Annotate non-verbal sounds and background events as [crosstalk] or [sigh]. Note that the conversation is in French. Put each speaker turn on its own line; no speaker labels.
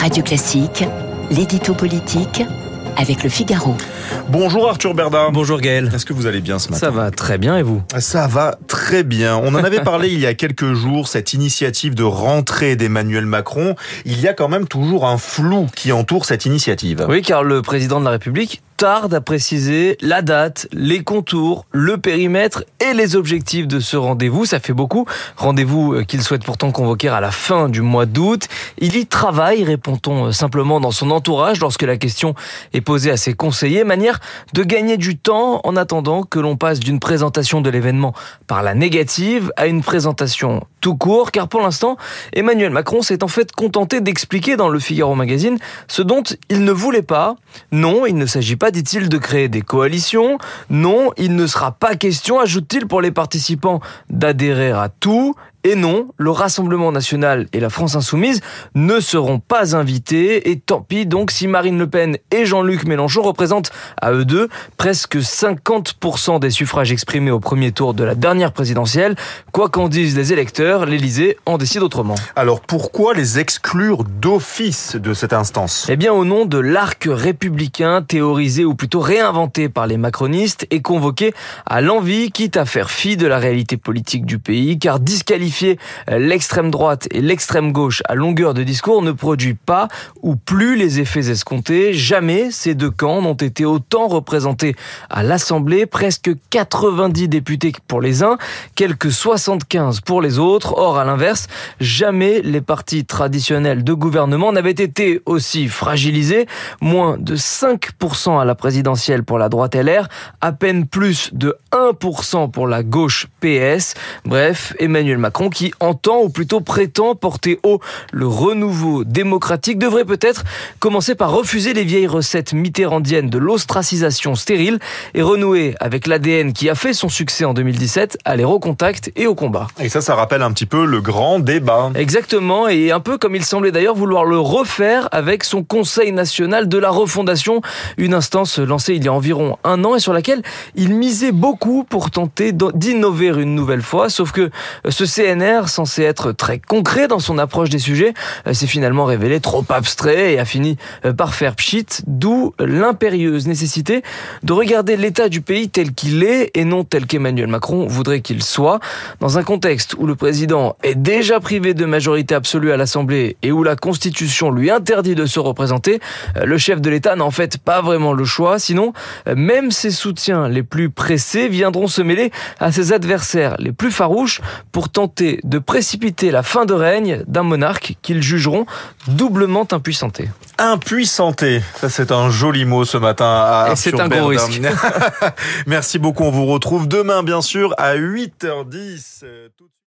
Radio Classique, l'édito politique avec le Figaro.
Bonjour Arthur Berda.
Bonjour Gaël.
Est-ce que vous allez bien ce matin
Ça va très bien et vous?
Ça va très bien. On en avait parlé [laughs] il y a quelques jours, cette initiative de rentrée d'Emmanuel Macron. Il y a quand même toujours un flou qui entoure cette initiative.
Oui, car le président de la République tarde à préciser la date, les contours, le périmètre et les objectifs de ce rendez-vous. Ça fait beaucoup. Rendez-vous euh, qu'il souhaite pourtant convoquer à la fin du mois d'août. Il y travaille, répond-on euh, simplement dans son entourage lorsque la question est posée à ses conseillers. Manière de gagner du temps en attendant que l'on passe d'une présentation de l'événement par la négative à une présentation tout court, car pour l'instant, Emmanuel Macron s'est en fait contenté d'expliquer dans le Figaro Magazine ce dont il ne voulait pas. Non, il ne s'agit pas dit-il, de créer des coalitions. Non, il ne sera pas question, ajoute-t-il, pour les participants d'adhérer à tout. Et non, le Rassemblement national et la France insoumise ne seront pas invités. Et tant pis donc si Marine Le Pen et Jean-Luc Mélenchon représentent à eux deux presque 50% des suffrages exprimés au premier tour de la dernière présidentielle. Quoi qu'en disent les électeurs, l'Elysée en décide autrement.
Alors pourquoi les exclure d'office de cette instance?
Eh bien au nom de l'arc républicain théorisé ou plutôt réinventé par les macronistes et convoqué à l'envie, quitte à faire fi de la réalité politique du pays, car disqualifié l'extrême droite et l'extrême gauche à longueur de discours ne produit pas ou plus les effets escomptés. Jamais ces deux camps n'ont été autant représentés à l'Assemblée, presque 90 députés pour les uns, quelques 75 pour les autres. Or, à l'inverse, jamais les partis traditionnels de gouvernement n'avaient été aussi fragilisés. Moins de 5% à la présidentielle pour la droite LR, à peine plus de 1% pour la gauche PS. Bref, Emmanuel Macron qui entend ou plutôt prétend porter haut le renouveau démocratique devrait peut-être commencer par refuser les vieilles recettes mitterrandiennes de l'ostracisation stérile et renouer avec l'ADN qui a fait son succès en 2017, aller au contact et au combat.
Et ça, ça rappelle un petit peu le grand débat.
Exactement, et un peu comme il semblait d'ailleurs vouloir le refaire avec son Conseil national de la refondation, une instance lancée il y a environ un an et sur laquelle il misait beaucoup pour tenter d'innover une nouvelle fois, sauf que ce CN CNR, censé être très concret dans son approche des sujets, euh, s'est finalement révélé trop abstrait et a fini euh, par faire pchit, d'où l'impérieuse nécessité de regarder l'état du pays tel qu'il est et non tel qu'Emmanuel Macron voudrait qu'il soit. Dans un contexte où le président est déjà privé de majorité absolue à l'Assemblée et où la Constitution lui interdit de se représenter, euh, le chef de l'État n'a en fait pas vraiment le choix, sinon même ses soutiens les plus pressés viendront se mêler à ses adversaires les plus farouches pour tenter de précipiter la fin de règne d'un monarque qu'ils jugeront doublement impuissanté.
Impuissanté, ça c'est un joli mot ce matin.
Et c'est un gros risque. [laughs]
Merci beaucoup, on vous retrouve demain bien sûr à 8h10.